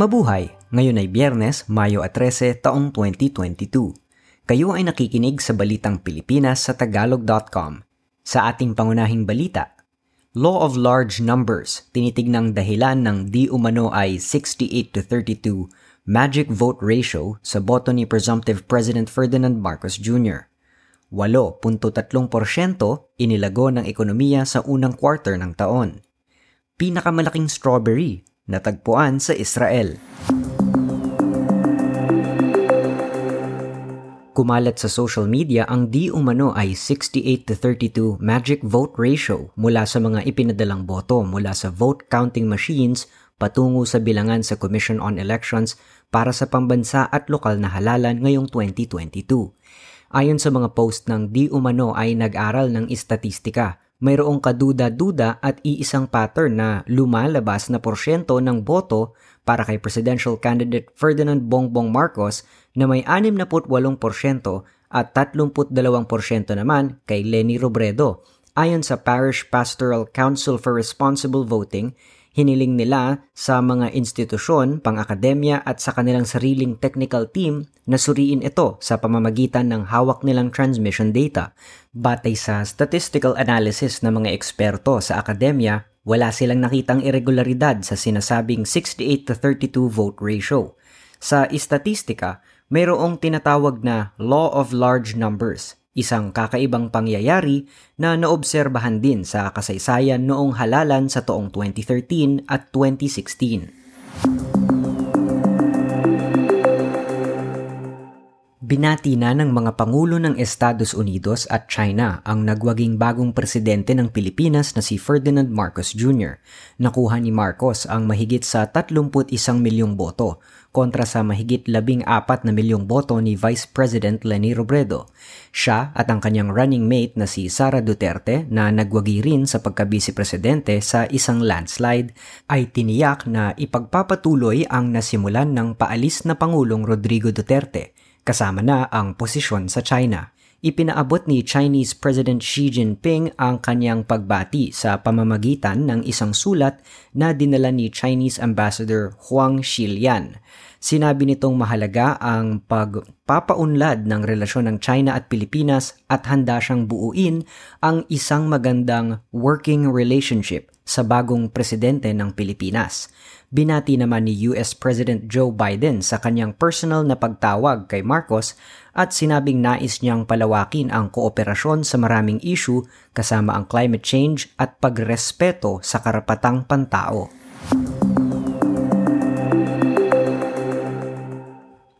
Mabuhay! Ngayon ay Biyernes, Mayo 13, taong 2022. Kayo ay nakikinig sa Balitang Pilipinas sa Tagalog.com. Sa ating pangunahing balita, Law of Large Numbers, tinitignang dahilan ng di umano ay 68 to 32 magic vote ratio sa boto ni Presumptive President Ferdinand Marcos Jr. 8.3% inilago ng ekonomiya sa unang quarter ng taon. Pinakamalaking strawberry natagpuan sa Israel. Kumalat sa social media ang di umano ay 68 to 32 magic vote ratio mula sa mga ipinadalang boto mula sa vote counting machines patungo sa bilangan sa Commission on Elections para sa pambansa at lokal na halalan ngayong 2022. Ayon sa mga post ng di umano ay nag-aral ng istatistika mayroong kaduda-duda at iisang pattern na lumalabas na porsyento ng boto para kay presidential candidate Ferdinand Bongbong Marcos na may 68% at 32% naman kay Leni Robredo. Ayon sa Parish Pastoral Council for Responsible Voting, Hiniling nila sa mga institusyon, pang-akademya at sa kanilang sariling technical team na suriin ito sa pamamagitan ng hawak nilang transmission data. Batay sa statistical analysis ng mga eksperto sa akademya, wala silang nakitang irregularidad sa sinasabing 68 to 32 vote ratio. Sa istatistika, mayroong tinatawag na law of large numbers isang kakaibang pangyayari na naobserbahan din sa kasaysayan noong halalan sa toong 2013 at 2016. Binati na ng mga pangulo ng Estados Unidos at China ang nagwaging bagong presidente ng Pilipinas na si Ferdinand Marcos Jr. Nakuha ni Marcos ang mahigit sa 31 milyong boto kontra sa mahigit 14 na milyong boto ni Vice President Leni Robredo. Siya at ang kanyang running mate na si Sara Duterte na nagwagi rin sa pagka-vice presidente sa isang landslide ay tiniyak na ipagpapatuloy ang nasimulan ng paalis na Pangulong Rodrigo Duterte kasama na ang posisyon sa China. Ipinaabot ni Chinese President Xi Jinping ang kanyang pagbati sa pamamagitan ng isang sulat na dinala ni Chinese Ambassador Huang Xilian. Sinabi nitong mahalaga ang pagpapaunlad ng relasyon ng China at Pilipinas at handa siyang buuin ang isang magandang working relationship sa bagong presidente ng Pilipinas. Binati naman ni US President Joe Biden sa kanyang personal na pagtawag kay Marcos at sinabing nais niyang palawakin ang kooperasyon sa maraming issue kasama ang climate change at pagrespeto sa karapatang pantao.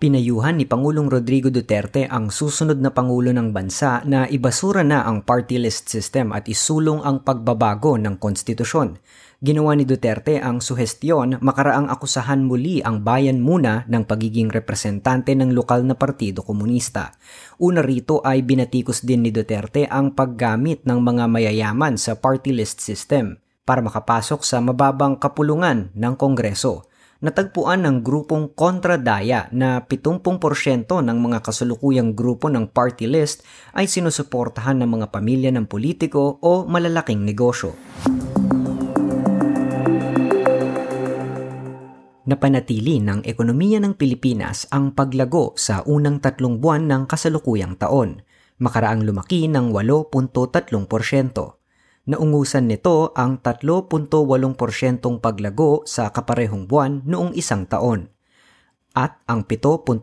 Pinayuhan ni Pangulong Rodrigo Duterte ang susunod na Pangulo ng bansa na ibasura na ang party list system at isulong ang pagbabago ng konstitusyon. Ginawa ni Duterte ang suhestyon makaraang akusahan muli ang bayan muna ng pagiging representante ng lokal na Partido Komunista. Una rito ay binatikos din ni Duterte ang paggamit ng mga mayayaman sa party list system para makapasok sa mababang kapulungan ng Kongreso natagpuan ng grupong kontradaya na 70% ng mga kasulukuyang grupo ng party list ay sinusuportahan ng mga pamilya ng politiko o malalaking negosyo. napanatili ng ekonomiya ng Pilipinas ang paglago sa unang tatlong buwan ng kasalukuyang taon, makaraang lumaki ng 8.3%. Naungusan nito ang 3.8% paglago sa kaparehong buwan noong isang taon at ang 7.8%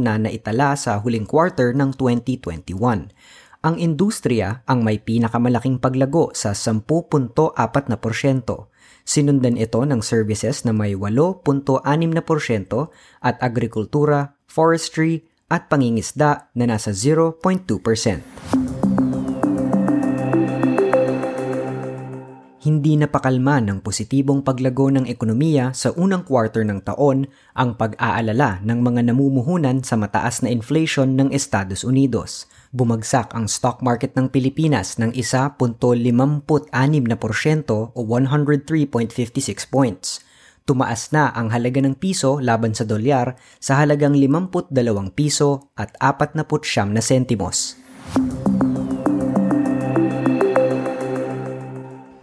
na naitala sa huling quarter ng 2021. Ang industriya ang may pinakamalaking paglago sa 10.4%, Sinundan ito ng services na may 8.6% at agrikultura, forestry at pangingisda na nasa 0.2%. hindi napakalma ng positibong paglago ng ekonomiya sa unang quarter ng taon ang pag-aalala ng mga namumuhunan sa mataas na inflation ng Estados Unidos. Bumagsak ang stock market ng Pilipinas ng 1.56% o 103.56 points. Tumaas na ang halaga ng piso laban sa dolyar sa halagang 52 piso at 49 na sentimos.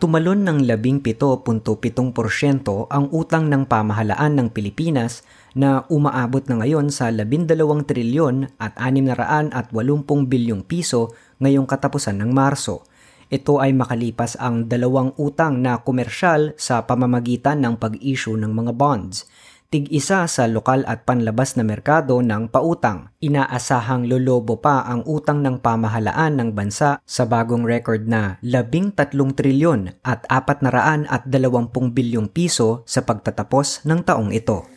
Tumalon ng 17.7% ang utang ng pamahalaan ng Pilipinas na umaabot na ngayon sa 12 trilyon at 680 bilyong piso ngayong katapusan ng Marso. Ito ay makalipas ang dalawang utang na komersyal sa pamamagitan ng pag-issue ng mga bonds tig-isa sa lokal at panlabas na merkado ng pautang. Inaasahang lolobo pa ang utang ng pamahalaan ng bansa sa bagong record na 13 trilyon at 420 bilyong piso sa pagtatapos ng taong ito.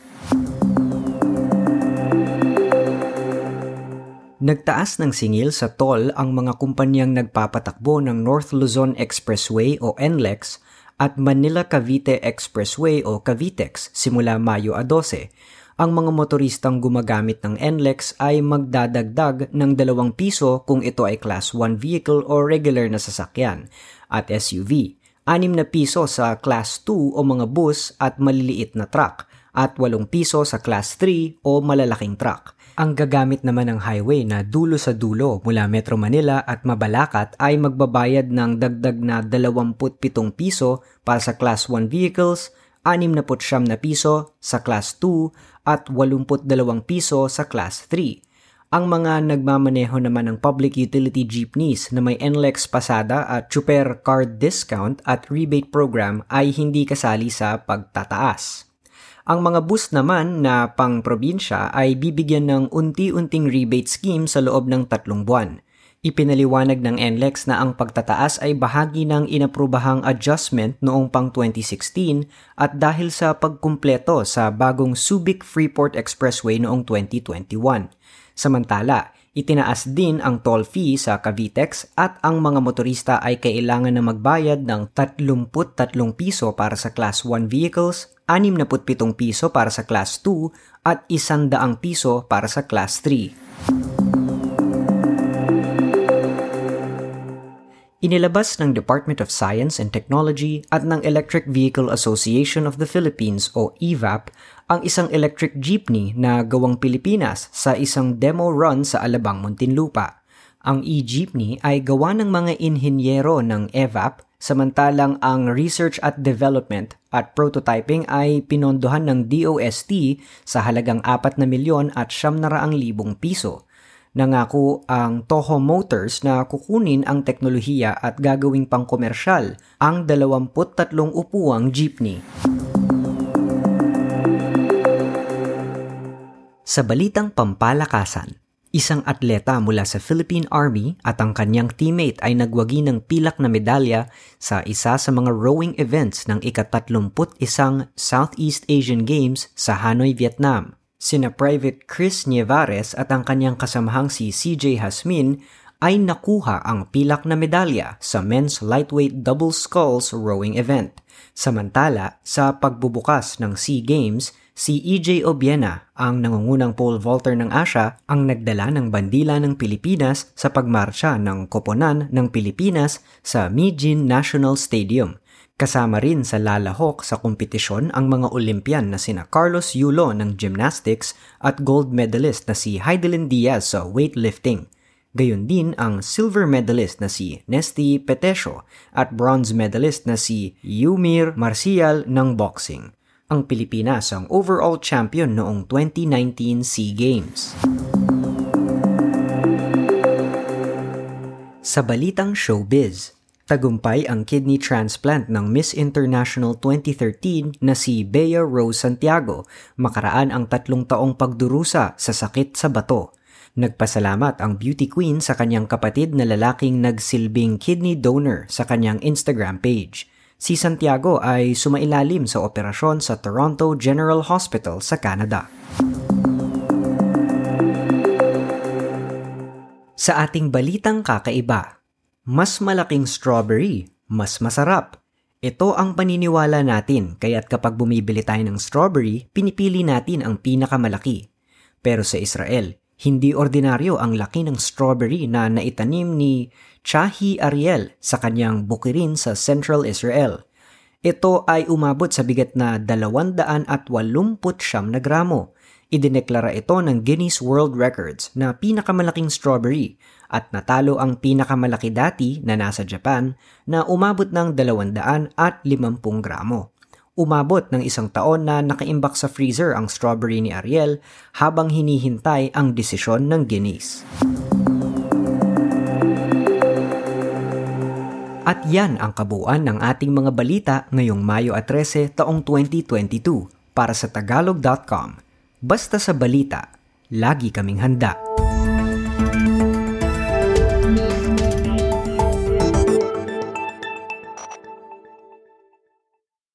Nagtaas ng singil sa toll ang mga kumpanyang nagpapatakbo ng North Luzon Expressway o NLEX at Manila-Cavite Expressway o Cavitex simula Mayo 12, ang mga motoristang gumagamit ng NLEX ay magdadagdag ng 2 piso kung ito ay Class 1 vehicle o regular na sasakyan at SUV, 6 na piso sa Class 2 o mga bus at maliliit na truck at 8 piso sa Class 3 o malalaking truck. Ang gagamit naman ng highway na dulo sa dulo mula Metro Manila at Mabalacat ay magbabayad ng dagdag na 27 piso para sa Class 1 vehicles, 69 na piso sa Class 2 at 82 piso sa Class 3. Ang mga nagmamaneho naman ng public utility jeepneys na may NLEX pasada at super card discount at rebate program ay hindi kasali sa pagtataas. Ang mga bus naman na pang probinsya ay bibigyan ng unti-unting rebate scheme sa loob ng tatlong buwan. Ipinaliwanag ng NLEX na ang pagtataas ay bahagi ng inaprubahang adjustment noong pang 2016 at dahil sa pagkumpleto sa bagong Subic Freeport Expressway noong 2021. Samantala, Itinaas din ang toll fee sa Cavitex at ang mga motorista ay kailangan na magbayad ng 33 piso para sa Class 1 vehicles, 67 piso para sa Class 2 at 100 piso para sa Class 3. Inilabas ng Department of Science and Technology at ng Electric Vehicle Association of the Philippines o EVAP ang isang electric jeepney na gawang Pilipinas sa isang demo run sa Alabang, Muntinlupa. Ang e-jeepney ay gawa ng mga inhinyero ng EVAP samantalang ang research at development at prototyping ay pinondohan ng DOST sa halagang 4 na milyon at 700 libong piso. Nangako ang Toho Motors na kukunin ang teknolohiya at gagawing pangkomersyal ang 23 upuang jeepney. Sa balitang pampalakasan, isang atleta mula sa Philippine Army at ang kanyang teammate ay nagwagi ng pilak na medalya sa isa sa mga rowing events ng ika-31 Southeast Asian Games sa Hanoi, Vietnam. Sina Private Chris Nievares at ang kanyang kasamahang si CJ Hasmin ay nakuha ang pilak na medalya sa men's lightweight double sculls rowing event. Samantala, sa pagbubukas ng SEA Games, si EJ Obiena, ang nangungunang pole vaulter ng Asia, ang nagdala ng bandila ng Pilipinas sa pagmarcha ng koponan ng Pilipinas sa Mijin National Stadium. Kasama rin sa lalahok sa kompetisyon ang mga Olympian na sina Carlos Yulo ng gymnastics at gold medalist na si Heidelin Diaz sa weightlifting. Gayon din ang silver medalist na si Nesty Petesio at bronze medalist na si Yumir Marcial ng boxing. Ang Pilipinas ang overall champion noong 2019 SEA Games. Sa balitang showbiz, Tagumpay ang kidney transplant ng Miss International 2013 na si Bea Rose Santiago makaraan ang tatlong taong pagdurusa sa sakit sa bato. Nagpasalamat ang beauty queen sa kanyang kapatid na lalaking nagsilbing kidney donor sa kanyang Instagram page. Si Santiago ay sumailalim sa operasyon sa Toronto General Hospital sa Canada. Sa ating balitang kakaiba, mas malaking strawberry, mas masarap. Ito ang paniniwala natin kaya't kapag bumibili tayo ng strawberry, pinipili natin ang pinakamalaki. Pero sa Israel, hindi ordinaryo ang laki ng strawberry na naitanim ni Chahi Ariel sa kanyang bukirin sa Central Israel. Ito ay umabot sa bigat na 289 na gramo. Idineklara ito ng Guinness World Records na pinakamalaking strawberry at natalo ang pinakamalaki dati na nasa Japan na umabot ng 250 gramo. Umabot ng isang taon na nakaimbak sa freezer ang strawberry ni Ariel habang hinihintay ang desisyon ng Guinness. At yan ang kabuuan ng ating mga balita ngayong Mayo 13 taong 2022 para sa tagalog.com. Basta sa balita, lagi kaming handa.